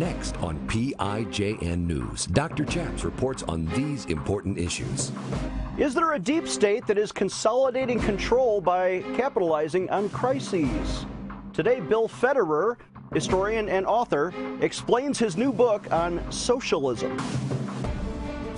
Next on PIJN News, Dr. Chaps reports on these important issues. Is there a deep state that is consolidating control by capitalizing on crises? Today, Bill Federer, historian and author, explains his new book on socialism.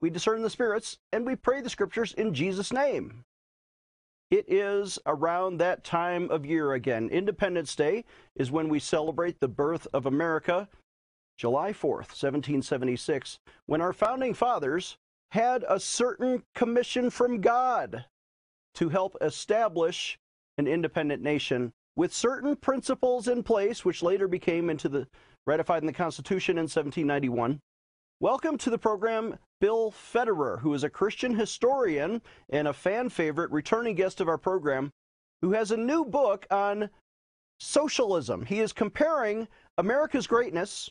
we discern the spirits, and we pray the scriptures in Jesus' name. It is around that time of year again. Independence Day is when we celebrate the birth of America, July 4th, 1776, when our founding fathers had a certain commission from God to help establish an independent nation with certain principles in place, which later became into the ratified in the Constitution in 1791. Welcome to the program, Bill Federer, who is a Christian historian and a fan favorite, returning guest of our program, who has a new book on socialism. He is comparing America's greatness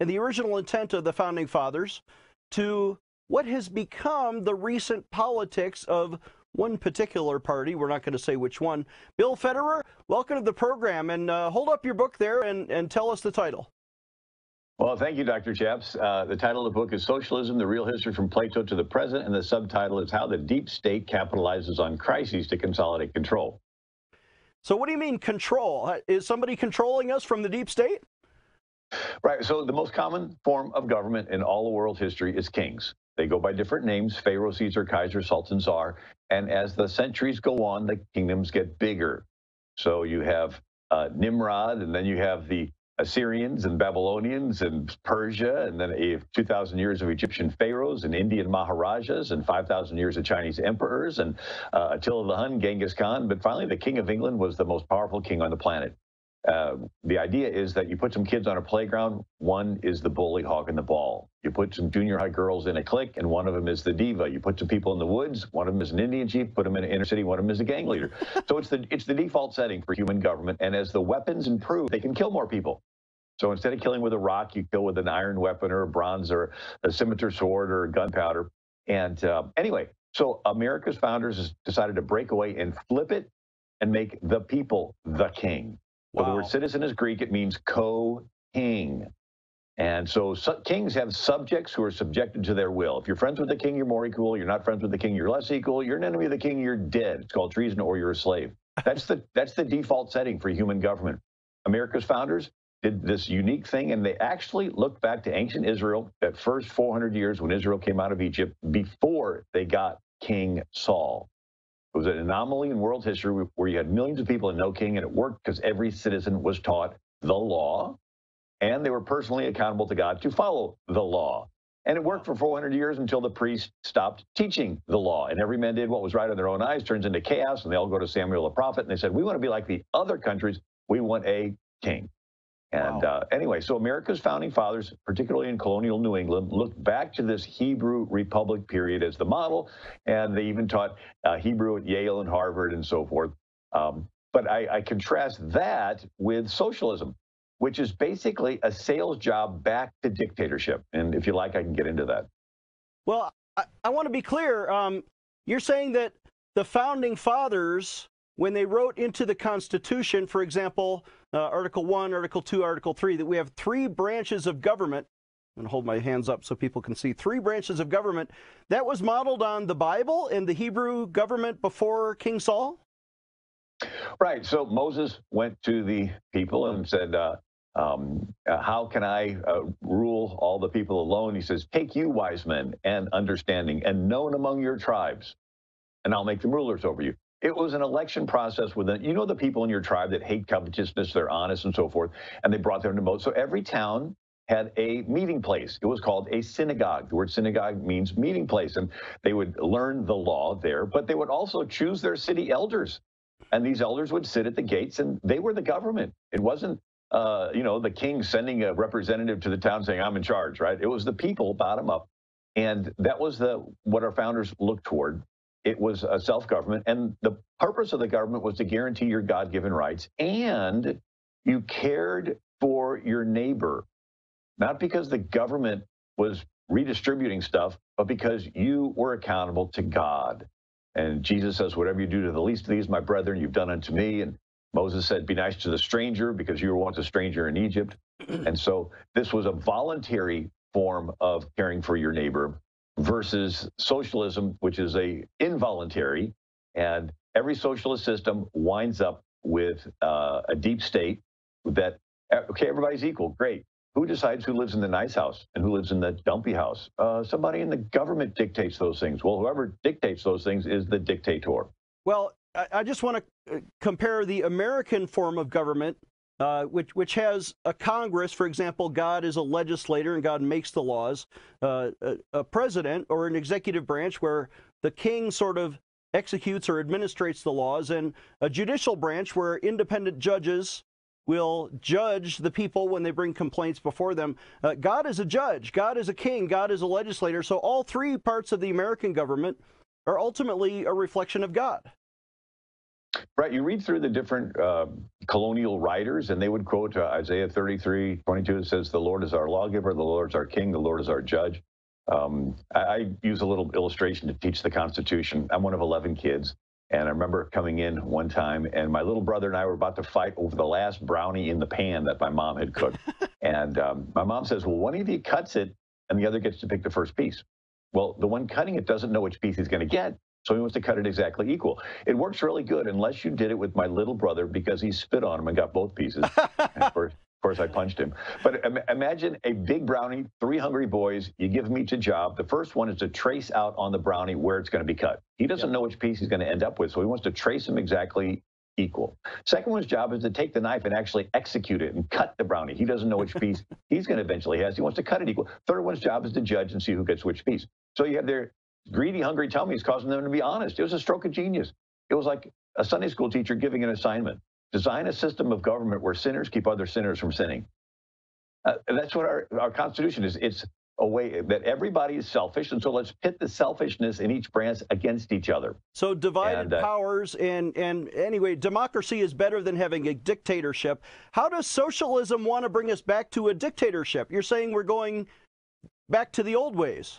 and the original intent of the founding fathers to what has become the recent politics of one particular party. We're not going to say which one. Bill Federer, welcome to the program. And uh, hold up your book there and, and tell us the title. Well, thank you, Dr. Chaps. Uh, the title of the book is Socialism, the Real History from Plato to the Present, and the subtitle is How the Deep State Capitalizes on Crises to Consolidate Control. So, what do you mean control? Uh, is somebody controlling us from the deep state? Right. So, the most common form of government in all of world history is kings. They go by different names Pharaoh, Caesar, Kaiser, Sultan, Tsar. And as the centuries go on, the kingdoms get bigger. So, you have uh, Nimrod, and then you have the Assyrians and Babylonians and Persia, and then 2,000 years of Egyptian pharaohs and Indian Maharajas, and 5,000 years of Chinese emperors, and uh, Attila the Hun, Genghis Khan. But finally, the King of England was the most powerful king on the planet. Uh, the idea is that you put some kids on a playground, one is the bully hogging the ball. You put some junior high girls in a clique, and one of them is the diva. You put some people in the woods, one of them is an Indian chief, put them in an inner city, one of them is a gang leader. so it's the it's the default setting for human government, and as the weapons improve, they can kill more people. So instead of killing with a rock, you kill with an iron weapon or a bronze or a scimitar sword or gunpowder. And uh, anyway, so America's founders decided to break away and flip it and make the people the king. Wow. So the word citizen is Greek. It means co-king. And so su- kings have subjects who are subjected to their will. If you're friends with the king, you're more equal. You're not friends with the king, you're less equal. You're an enemy of the king, you're dead. It's called treason or you're a slave. That's the that's the default setting for human government. America's founders did this unique thing, and they actually looked back to ancient Israel, that first 400 years when Israel came out of Egypt, before they got King Saul. It was an anomaly in world history where you had millions of people and no king, and it worked because every citizen was taught the law, and they were personally accountable to God to follow the law. And it worked for 400 years until the priests stopped teaching the law. And every man did what was right in their own eyes, turns into chaos. And they all go to Samuel the prophet and they said, We want to be like the other countries. We want a king. And wow. uh, anyway, so America's founding fathers, particularly in colonial New England, looked back to this Hebrew Republic period as the model, and they even taught uh, Hebrew at Yale and Harvard and so forth. Um, but I, I contrast that with socialism, which is basically a sales job back to dictatorship. And if you like, I can get into that. Well, I, I want to be clear. Um, you're saying that the founding fathers when they wrote into the Constitution, for example, uh, Article 1, Article 2, Article 3, that we have three branches of government. I'm going to hold my hands up so people can see three branches of government. That was modeled on the Bible and the Hebrew government before King Saul? Right. So Moses went to the people and said, uh, um, uh, How can I uh, rule all the people alone? He says, Take you, wise men, and understanding, and known among your tribes, and I'll make them rulers over you. It was an election process with, you know, the people in your tribe that hate covetousness, they're honest and so forth, and they brought them to vote. So every town had a meeting place. It was called a synagogue. The word synagogue means meeting place, and they would learn the law there, but they would also choose their city elders. And these elders would sit at the gates, and they were the government. It wasn't uh, you know, the king sending a representative to the town saying, I'm in charge, right? It was the people bottom up. And that was the what our founders looked toward. It was a self-government. And the purpose of the government was to guarantee your God-given rights. And you cared for your neighbor, not because the government was redistributing stuff, but because you were accountable to God. And Jesus says, Whatever you do to the least of these, my brethren, you've done unto me. And Moses said, Be nice to the stranger because you were once a stranger in Egypt. and so this was a voluntary form of caring for your neighbor versus socialism, which is a involuntary. And every socialist system winds up with uh, a deep state that, okay, everybody's equal. Great. Who decides who lives in the nice house and who lives in the dumpy house? Uh, somebody in the government dictates those things. Well, whoever dictates those things is the dictator. Well, I, I just want to uh, compare the American form of government, uh, which which has a Congress, for example. God is a legislator and God makes the laws. Uh, a, a president or an executive branch where the king sort of executes or administrates the laws, and a judicial branch where independent judges will judge the people when they bring complaints before them. Uh, God is a judge, God is a king, God is a legislator. So all three parts of the American government are ultimately a reflection of God. Right. You read through the different uh, colonial writers, and they would quote uh, Isaiah 33 22. It says, The Lord is our lawgiver, the Lord is our king, the Lord is our judge. Um, I, I use a little illustration to teach the Constitution. I'm one of 11 kids. And I remember coming in one time, and my little brother and I were about to fight over the last brownie in the pan that my mom had cooked. and um, my mom says, Well, one of you cuts it, and the other gets to pick the first piece. Well, the one cutting it doesn't know which piece he's going to get. So he wants to cut it exactly equal. It works really good unless you did it with my little brother because he spit on him and got both pieces. of course, of course, I punched him. But imagine a big brownie, three hungry boys. You give them each a job. The first one is to trace out on the brownie where it's going to be cut. He doesn't yep. know which piece he's going to end up with, so he wants to trace them exactly equal. Second one's job is to take the knife and actually execute it and cut the brownie. He doesn't know which piece he's going to eventually has. He wants to cut it equal. Third one's job is to judge and see who gets which piece. So you have their greedy, hungry tummies causing them to be honest. It was a stroke of genius. It was like a Sunday school teacher giving an assignment. Design a system of government where sinners keep other sinners from sinning. Uh, that's what our, our Constitution is. It's a way that everybody is selfish, and so let's pit the selfishness in each branch against each other. So divided and, uh, powers, and and anyway, democracy is better than having a dictatorship. How does socialism want to bring us back to a dictatorship? You're saying we're going back to the old ways.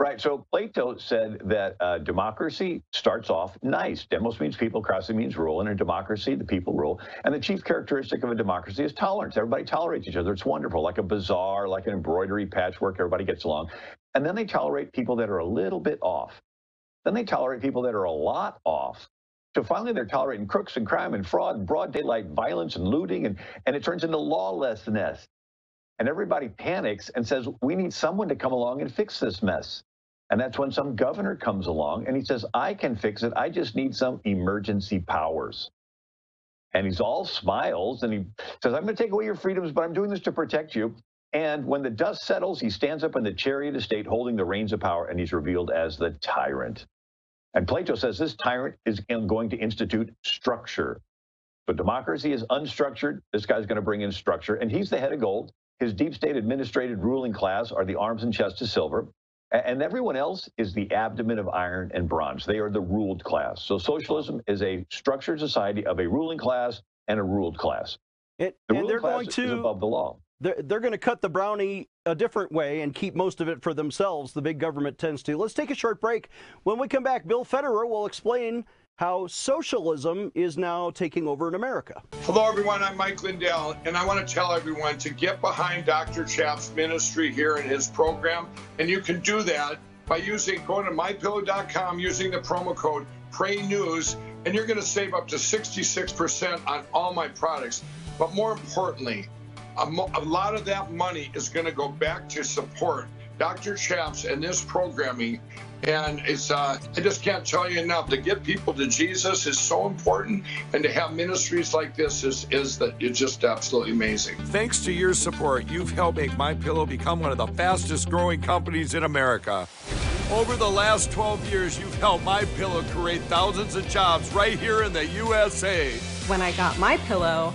Right. So Plato said that uh, democracy starts off nice. Demos means people, kratos means rule. And in democracy, the people rule. And the chief characteristic of a democracy is tolerance. Everybody tolerates each other. It's wonderful, like a bazaar, like an embroidery patchwork. Everybody gets along. And then they tolerate people that are a little bit off. Then they tolerate people that are a lot off. So finally, they're tolerating crooks and crime and fraud and broad daylight violence and looting. And, and it turns into lawlessness. And everybody panics and says, we need someone to come along and fix this mess. And that's when some governor comes along and he says, I can fix it. I just need some emergency powers. And he's all smiles and he says, I'm going to take away your freedoms, but I'm doing this to protect you. And when the dust settles, he stands up in the chariot of state holding the reins of power and he's revealed as the tyrant. And Plato says this tyrant is going to institute structure. But democracy is unstructured. This guy's going to bring in structure, and he's the head of gold. His deep state administrated ruling class are the arms and chest of silver. And everyone else is the abdomen of iron and bronze. They are the ruled class. So socialism is a structured society of a ruling class and a ruled class. It, the and they're going to above the law. They're, they're going to cut the brownie a different way and keep most of it for themselves. The big government tends to. Let's take a short break. When we come back, Bill Federer will explain how socialism is now taking over in America. Hello, everyone. I'm Mike Lindell, and I want to tell everyone to get behind Dr. Chapp's ministry here in his program. And you can do that by using going to mypillow.com using the promo code Pray News, and you're going to save up to 66% on all my products. But more importantly, a, mo- a lot of that money is going to go back to support Dr. Chaps and this programming and it's uh, I just can't tell you enough. To get people to Jesus is so important, and to have ministries like this is is that it's just absolutely amazing. Thanks to your support, you've helped make My Pillow become one of the fastest growing companies in America. Over the last 12 years, you've helped My Pillow create thousands of jobs right here in the USA. When I got My Pillow,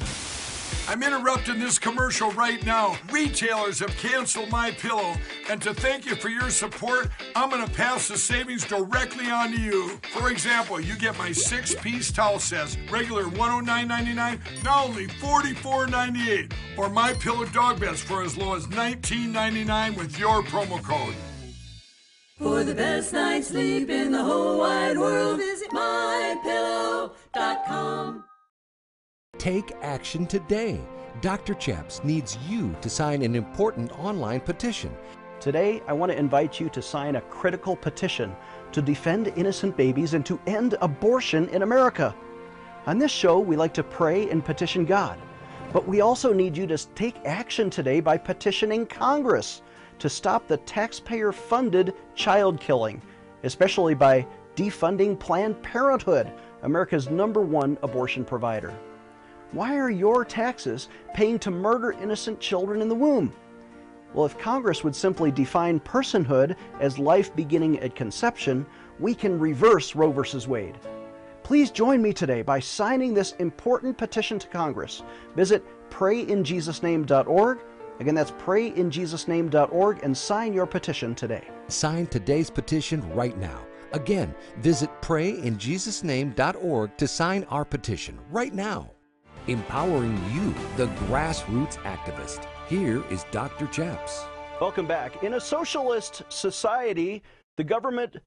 I'm interrupting this commercial right now. Retailers have canceled my pillow, and to thank you for your support, I'm going to pass the savings directly on to you. For example, you get my six-piece towel sets, regular $109.99, now only $44.98, or my pillow dog beds for as low as $19.99 with your promo code. For the best night's sleep in the whole wide world, visit mypillow.com. Take action today. Dr. Chaps needs you to sign an important online petition. Today, I want to invite you to sign a critical petition to defend innocent babies and to end abortion in America. On this show, we like to pray and petition God, but we also need you to take action today by petitioning Congress to stop the taxpayer funded child killing, especially by defunding Planned Parenthood, America's number one abortion provider. Why are your taxes paying to murder innocent children in the womb? Well, if Congress would simply define personhood as life beginning at conception, we can reverse Roe v. Wade. Please join me today by signing this important petition to Congress. Visit prayinjesusname.org. Again, that's prayinjesusname.org and sign your petition today. Sign today's petition right now. Again, visit prayinjesusname.org to sign our petition right now. Empowering you, the grassroots activist. Here is Dr. Chaps. Welcome back. In a socialist society, the government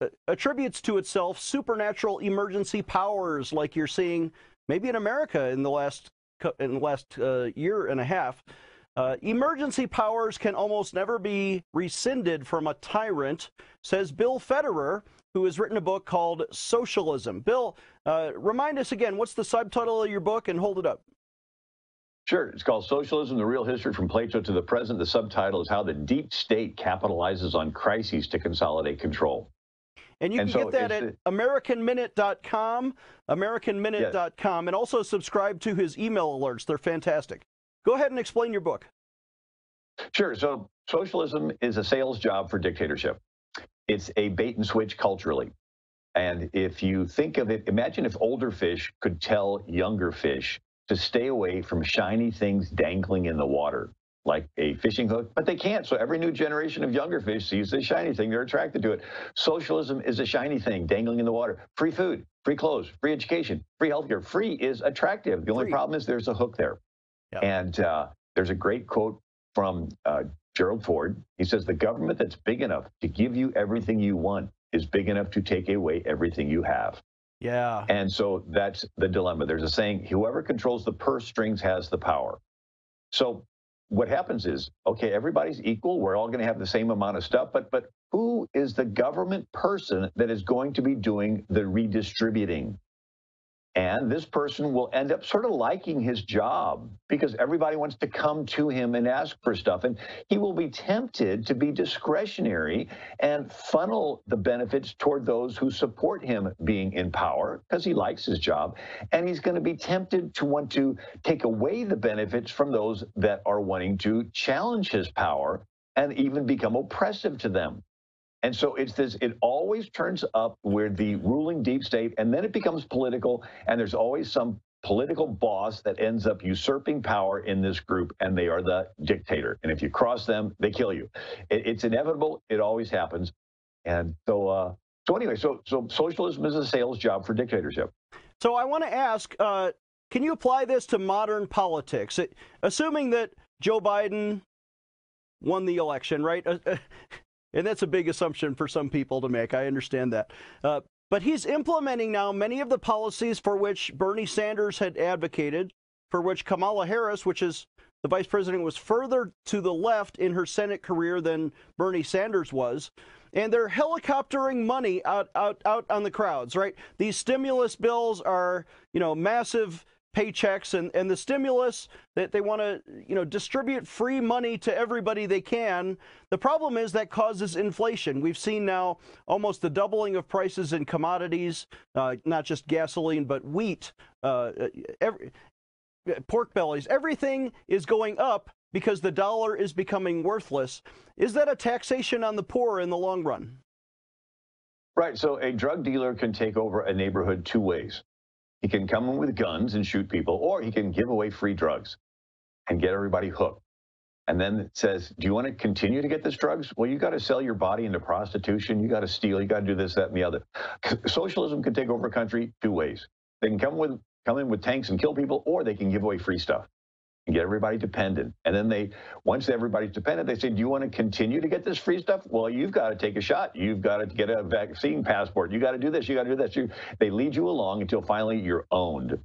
uh, attributes to itself supernatural emergency powers, like you're seeing maybe in America in the last in the last uh, year and a half. Uh, emergency powers can almost never be rescinded from a tyrant, says Bill Federer, who has written a book called Socialism. Bill, uh, remind us again, what's the subtitle of your book and hold it up? Sure. It's called Socialism, the Real History from Plato to the Present. The subtitle is How the Deep State Capitalizes on Crises to Consolidate Control. And you and can so get that at the, AmericanMinute.com, AmericanMinute.com, yeah. and also subscribe to his email alerts. They're fantastic. Go ahead and explain your book. Sure. So, socialism is a sales job for dictatorship. It's a bait and switch culturally. And if you think of it, imagine if older fish could tell younger fish to stay away from shiny things dangling in the water, like a fishing hook, but they can't. So every new generation of younger fish sees this shiny thing, they're attracted to it. Socialism is a shiny thing dangling in the water. Free food, free clothes, free education, free healthcare. Free is attractive. The only free. problem is there's a hook there. Yep. And uh, there's a great quote from uh, Gerald Ford. He says, The government that's big enough to give you everything you want is big enough to take away everything you have. Yeah. And so that's the dilemma. There's a saying whoever controls the purse strings has the power. So what happens is, okay, everybody's equal. We're all going to have the same amount of stuff, but but who is the government person that is going to be doing the redistributing? And this person will end up sort of liking his job because everybody wants to come to him and ask for stuff. And he will be tempted to be discretionary and funnel the benefits toward those who support him being in power because he likes his job. And he's going to be tempted to want to take away the benefits from those that are wanting to challenge his power and even become oppressive to them. And so it's this, it always turns up where the ruling deep state, and then it becomes political, and there's always some political boss that ends up usurping power in this group, and they are the dictator. And if you cross them, they kill you. It, it's inevitable. It always happens. And so, uh, so anyway, so so socialism is a sales job for dictatorship. So I want to ask, uh, can you apply this to modern politics? It, assuming that Joe Biden won the election, right? Uh, uh and that's a big assumption for some people to make. I understand that. Uh, but he's implementing now many of the policies for which Bernie Sanders had advocated, for which Kamala Harris, which is the vice president, was further to the left in her Senate career than Bernie Sanders was. And they're helicoptering money out, out, out on the crowds, right? These stimulus bills are, you know, massive paychecks and, and the stimulus that they want to you know distribute free money to everybody they can the problem is that causes inflation we've seen now almost the doubling of prices in commodities uh, not just gasoline but wheat uh, every, pork bellies, everything is going up because the dollar is becoming worthless. Is that a taxation on the poor in the long run? Right. So a drug dealer can take over a neighborhood two ways. He can come in with guns and shoot people, or he can give away free drugs and get everybody hooked. And then it says, Do you want to continue to get this drugs? Well, you got to sell your body into prostitution. You got to steal. You got to do this, that, and the other. Socialism can take over a country two ways. They can come with come in with tanks and kill people, or they can give away free stuff and get everybody dependent. And then they, once everybody's dependent, they say, do you want to continue to get this free stuff? Well, you've got to take a shot. You've got to get a vaccine passport. You got to do this. You got to do this. You, they lead you along until finally you're owned.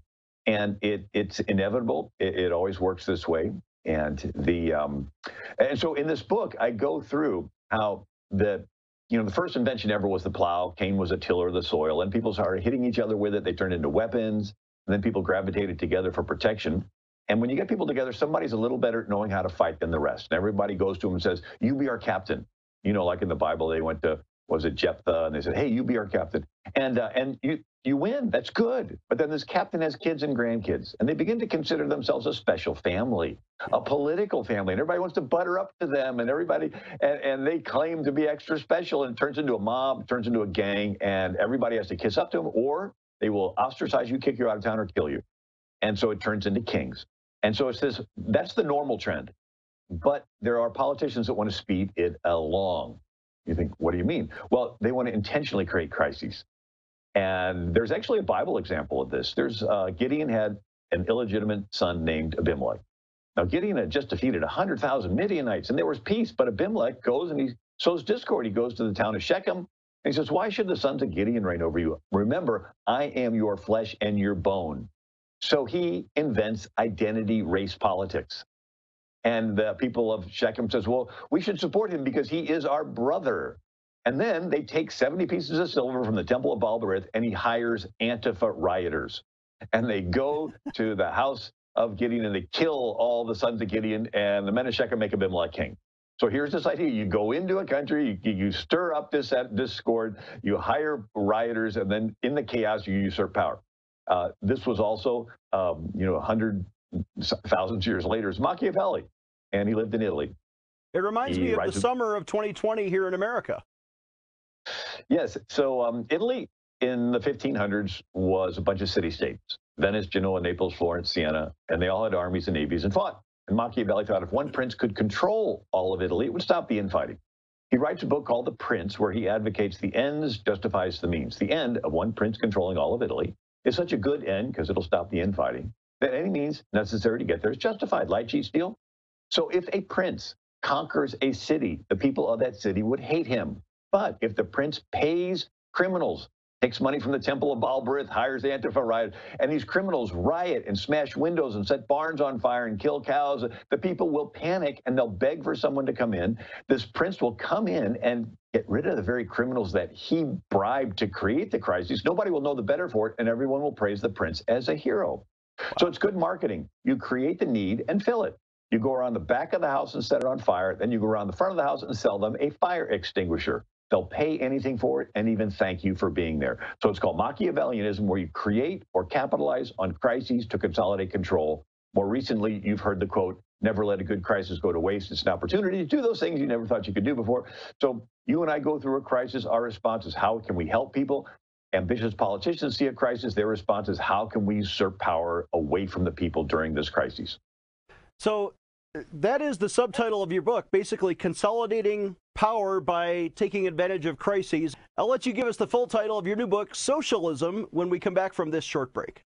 And it, it's inevitable. It, it always works this way. And the um, and so in this book, I go through how the you know the first invention ever was the plow. Cain was a tiller of the soil, and people started hitting each other with it. They turned into weapons, and then people gravitated together for protection. And when you get people together, somebody's a little better at knowing how to fight than the rest. And everybody goes to him and says, You be our captain. You know, like in the Bible, they went to, was it Jephthah? And they said, Hey, you be our captain. And, uh, and you, you win. That's good. But then this captain has kids and grandkids, and they begin to consider themselves a special family, a political family. And everybody wants to butter up to them, and everybody, and, and they claim to be extra special. And it turns into a mob, turns into a gang, and everybody has to kiss up to them, or they will ostracize you, kick you out of town, or kill you. And so it turns into kings. And so it says that's the normal trend. But there are politicians that want to speed it along. You think, what do you mean? Well, they want to intentionally create crises. And there's actually a Bible example of this. There's uh, Gideon had an illegitimate son named Abimelech. Now, Gideon had just defeated 100,000 Midianites, and there was peace. But Abimelech goes and he sows discord. He goes to the town of Shechem, and he says, Why should the sons of Gideon reign over you? Remember, I am your flesh and your bone. So he invents identity race politics. And the people of Shechem says, well, we should support him because he is our brother. And then they take 70 pieces of silver from the temple of Baal-berith and he hires Antifa rioters. And they go to the house of Gideon and they kill all the sons of Gideon and the men of Shechem make Abimelech king. So here's this idea: you go into a country, you, you stir up this uh, discord, you hire rioters, and then in the chaos, you usurp power. Uh, this was also, um, you know, 100,000 years later, is Machiavelli, and he lived in Italy. It reminds he me of the summer of 2020 here in America. Yes. So um, Italy in the 1500s was a bunch of city states Venice, Genoa, Naples, Florence, Siena, and they all had armies and navies and fought. And Machiavelli thought if one prince could control all of Italy, it would stop the infighting. He writes a book called The Prince, where he advocates the ends justifies the means. The end of one prince controlling all of Italy is such a good end because it'll stop the infighting that any means necessary to get there is justified. Light, cheat, steal. So if a prince conquers a city, the people of that city would hate him. But if the prince pays criminals, takes money from the temple of Baal-berith, hires the Antifa riot, and these criminals riot and smash windows and set barns on fire and kill cows, the people will panic and they'll beg for someone to come in. This prince will come in and get rid of the very criminals that he bribed to create the crisis. Nobody will know the better for it, and everyone will praise the prince as a hero. Wow. So it's good marketing. You create the need and fill it. You go around the back of the house and set it on fire. Then you go around the front of the house and sell them a fire extinguisher. They'll pay anything for it and even thank you for being there. So it's called Machiavellianism, where you create or capitalize on crises to consolidate control. More recently, you've heard the quote, never let a good crisis go to waste. It's an opportunity to do those things you never thought you could do before. So you and I go through a crisis. Our response is how can we help people? Ambitious politicians see a crisis. Their response is how can we usurp power away from the people during this crisis? So that is the subtitle of your book, basically consolidating power by taking advantage of crises. I'll let you give us the full title of your new book, Socialism, when we come back from this short break.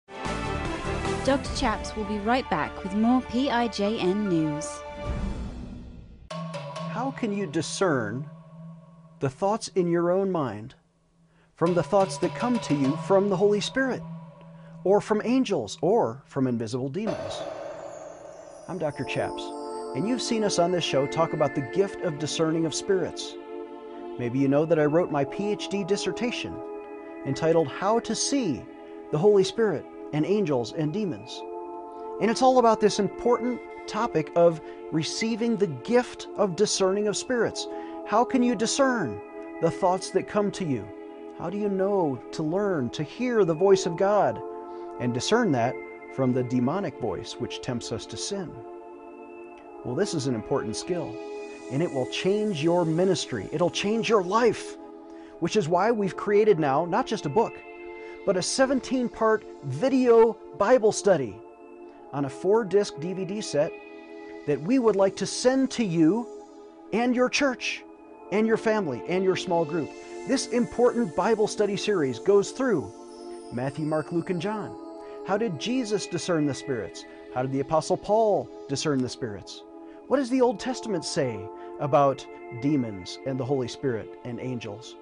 Dr. Chaps will be right back with more PIJN news. How can you discern the thoughts in your own mind from the thoughts that come to you from the Holy Spirit, or from angels, or from invisible demons? I'm Dr. Chaps, and you've seen us on this show talk about the gift of discerning of spirits. Maybe you know that I wrote my PhD dissertation entitled How to See the Holy Spirit and Angels and Demons. And it's all about this important topic of receiving the gift of discerning of spirits. How can you discern the thoughts that come to you? How do you know to learn to hear the voice of God and discern that from the demonic voice which tempts us to sin. Well, this is an important skill, and it will change your ministry. It'll change your life, which is why we've created now not just a book, but a 17 part video Bible study on a four disc DVD set that we would like to send to you and your church and your family and your small group. This important Bible study series goes through Matthew, Mark, Luke, and John. How did Jesus discern the spirits? How did the Apostle Paul discern the spirits? What does the Old Testament say about demons and the Holy Spirit and angels?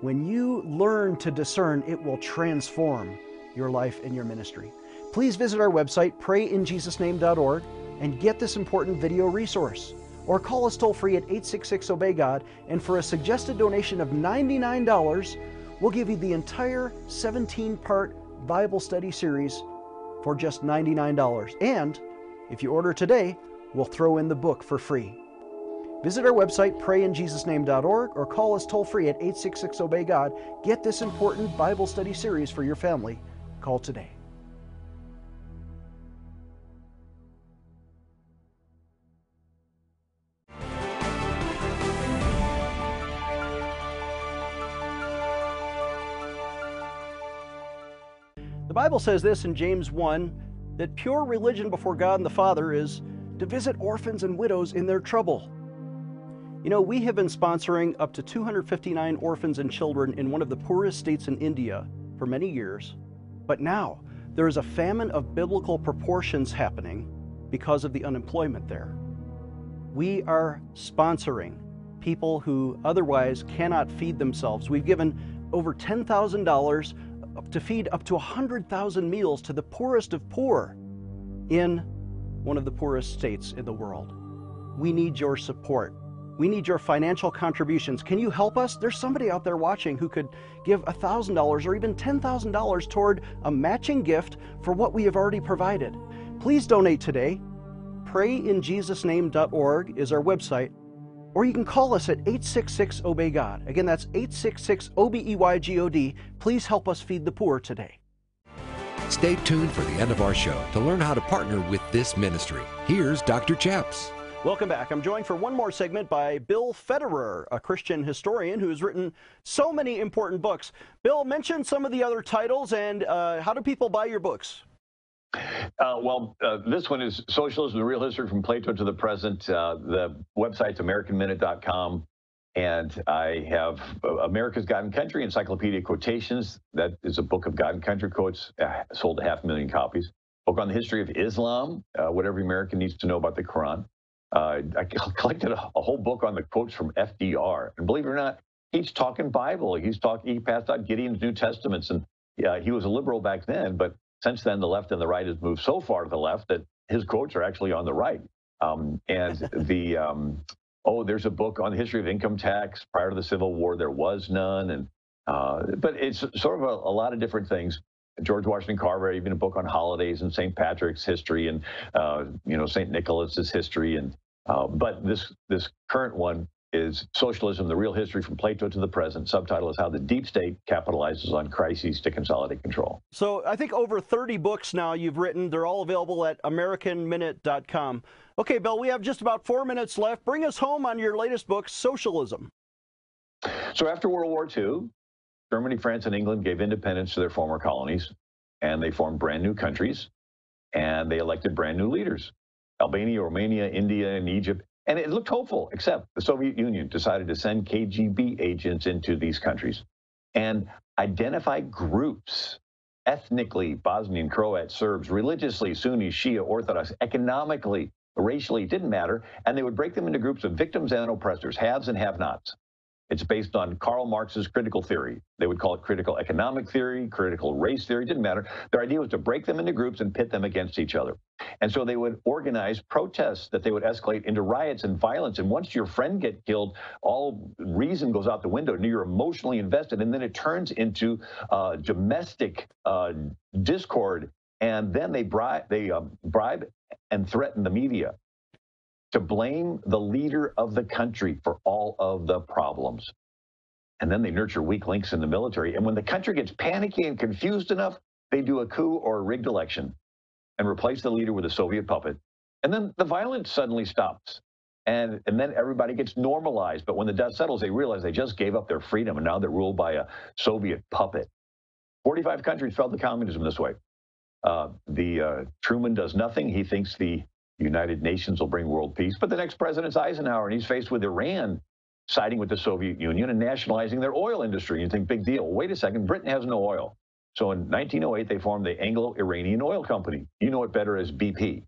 When you learn to discern, it will transform your life and your ministry. Please visit our website, prayinjesusname.org, and get this important video resource. Or call us toll free at 866 Obey God, and for a suggested donation of $99, we'll give you the entire 17 part Bible study series for just $99. And if you order today, we'll throw in the book for free. Visit our website, prayinjesusname.org, or call us toll free at 866 Obey God. Get this important Bible study series for your family. Call today. Bible says this in James 1 that pure religion before God and the Father is to visit orphans and widows in their trouble. You know, we have been sponsoring up to 259 orphans and children in one of the poorest states in India for many years. But now, there is a famine of biblical proportions happening because of the unemployment there. We are sponsoring people who otherwise cannot feed themselves. We've given over $10,000 to feed up to 100,000 meals to the poorest of poor in one of the poorest states in the world. We need your support. We need your financial contributions. Can you help us? There's somebody out there watching who could give $1,000 or even $10,000 toward a matching gift for what we have already provided. Please donate today. PrayInJesusName.org is our website, or you can call us at 866 Obey God. Again, that's 866 O B E Y G O D. Please help us feed the poor today. Stay tuned for the end of our show to learn how to partner with this ministry. Here's Dr. Chaps. Welcome back. I'm joined for one more segment by Bill Federer, a Christian historian who has written so many important books. Bill, mention some of the other titles and uh, how do people buy your books? Uh, well, uh, this one is Socialism, the Real History from Plato to the Present. Uh, the website's AmericanMinute.com. And I have uh, America's God and Country Encyclopedia Quotations. That is a book of God and Country quotes, uh, sold a half million copies. Book on the history of Islam, uh, what every American needs to know about the Quran. I collected a, a, whole book on the quotes from FDR. And believe it or not, he's talking Bible. He's talking, he passed out Gideon's New Testaments. And yeah, he was a liberal back then, but since then, the left and the right has moved so far to the left that his quotes are actually on the right. Um, and the um, oh, there's a book on the history of income tax. Prior to the Civil War, there was none, and uh, but it's sort of a, a, lot of different things. George Washington Carver, even a book on holidays and St. Patrick's history, and uh, you know St. Nicholas's history, and uh, but this this current one is Socialism, the Real History from Plato to the Present. Subtitle is How the Deep State Capitalizes on Crises to Consolidate Control. So I think over 30 books now you've written. They're all available at AmericanMinute.com. Okay, Bill, we have just about four minutes left. Bring us home on your latest book, Socialism. So after World War II, Germany, France, and England gave independence to their former colonies, and they formed brand new countries, and they elected brand new leaders. Albania, Romania, India, and Egypt and it looked hopeful, except the Soviet Union decided to send KGB agents into these countries and identify groups ethnically Bosnian, Croat, Serbs, religiously Sunni, Shia, Orthodox, economically, racially, it didn't matter. And they would break them into groups of victims and oppressors, haves and have nots. It's based on Karl Marx's critical theory. They would call it critical economic theory, critical race theory, didn't matter. Their idea was to break them into groups and pit them against each other. And so they would organize protests that they would escalate into riots and violence. And once your friend get killed, all reason goes out the window and you're emotionally invested. And then it turns into uh, domestic uh, discord. And then they bribe, they uh, bribe and threaten the media to blame the leader of the country for all of the problems. And then they nurture weak links in the military. And when the country gets panicky and confused enough, they do a coup or a rigged election. and replace the leader with a Soviet puppet. And then the violence suddenly stops. And, and then everybody gets normalized. But when the dust settles, they realize they just gave up their freedom and now they're ruled by a Soviet puppet. 45 countries fell to communism this way. Uh, the uh, Truman does nothing. He thinks the United Nations will bring world peace. But the next president's Eisenhower, and he's faced with Iran siding with the Soviet Union and nationalizing their oil industry. You think, big deal. Wait a second, Britain has no oil. So in 1908, they formed the Anglo Iranian Oil Company. You know it better as BP.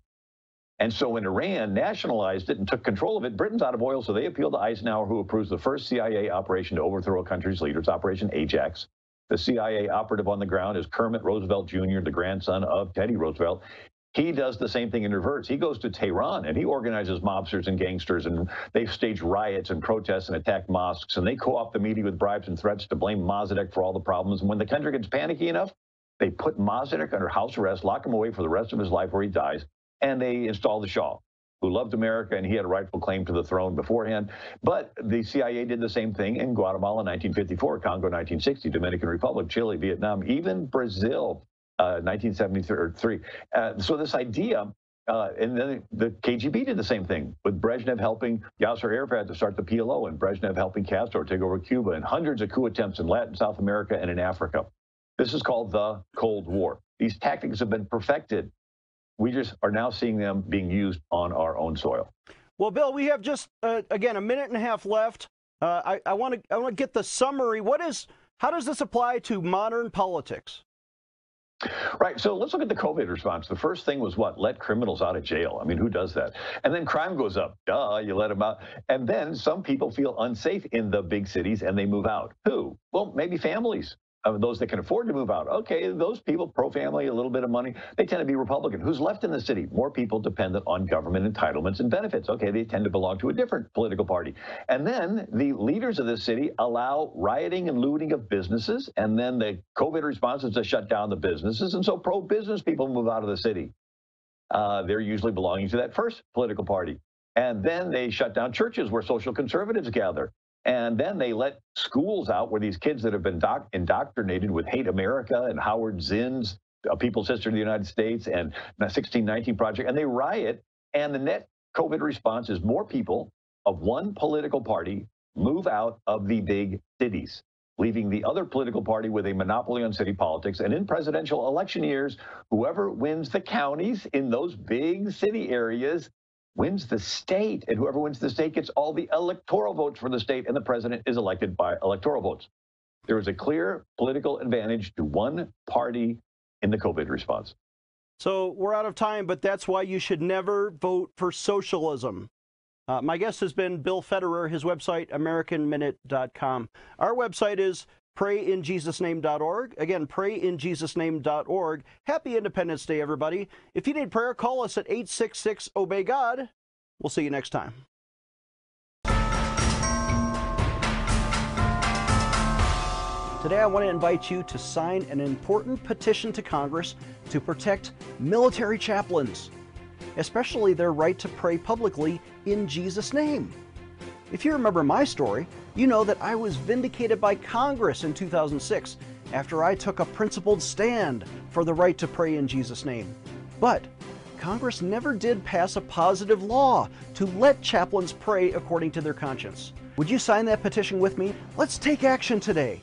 And so when Iran nationalized it and took control of it, Britain's out of oil, so they appealed to Eisenhower, who approves the first CIA operation to overthrow a country's leaders, Operation Ajax. The CIA operative on the ground is Kermit Roosevelt Jr., the grandson of Teddy Roosevelt. He does the same thing in reverse. He goes to Tehran and he organizes mobsters and gangsters, and they stage riots and protests and attack mosques, and they co-opt the media with bribes and threats to blame Mossadegh for all the problems. And when the country gets panicky enough, they put Mossadegh under house arrest, lock him away for the rest of his life where he dies, and they install the Shah, who loved America and he had a rightful claim to the throne beforehand. But the CIA did the same thing in Guatemala in 1954, Congo 1960, Dominican Republic, Chile, Vietnam, even Brazil 1973. Uh, uh, so this idea, uh, and then the KGB did the same thing with Brezhnev helping Yasser Arafat to start the PLO, and Brezhnev helping Castro take over Cuba, and hundreds of coup attempts in Latin, South America, and in Africa. This is called the Cold War. These tactics have been perfected. We just are now seeing them being used on our own soil. Well, Bill, we have just uh, again a minute and a half left. Uh, I want to I want to get the summary. What is how does this apply to modern politics? Right. So let's look at the COVID response. The first thing was what? Let criminals out of jail. I mean, who does that? And then crime goes up. Duh, you let them out. And then some people feel unsafe in the big cities and they move out. Who? Well, maybe families those that can afford to move out. Okay, those people, pro-family, a little bit of money, they tend to be Republican. Who's left in the city? More people dependent on government entitlements and benefits. Okay, they tend to belong to a different political party. And then the leaders of the city allow rioting and looting of businesses, and then the COVID response is to shut down the businesses, and so pro-business people move out of the city. Uh, they're usually belonging to that first political party. And then they shut down churches where social conservatives gather. And then they let schools out where these kids that have been doc- indoctrinated with Hate America and Howard Zinn's A People's History of the United States and the 1619 Project, and they riot. And the net COVID response is more people of one political party move out of the big cities, leaving the other political party with a monopoly on city politics. And in presidential election years, whoever wins the counties in those big city areas wins the state, and whoever wins the state gets all the electoral votes for the state, and the president is elected by electoral votes. There is a clear political advantage to one party in the COVID response. So we're out of time, but that's why you should never vote for socialism. Uh, my guest has been Bill Federer, his website, AmericanMinute.com. Our website is prayinjesusname.org. Again, prayinjesusname.org. Happy Independence Day, everybody. If you need prayer, call us at 866 Obey God. We'll see you next time. Today, I want to invite you to sign an important petition to Congress to protect military chaplains, especially their right to pray publicly in Jesus' name. If you remember my story, you know that I was vindicated by Congress in 2006 after I took a principled stand for the right to pray in Jesus' name. But Congress never did pass a positive law to let chaplains pray according to their conscience. Would you sign that petition with me? Let's take action today.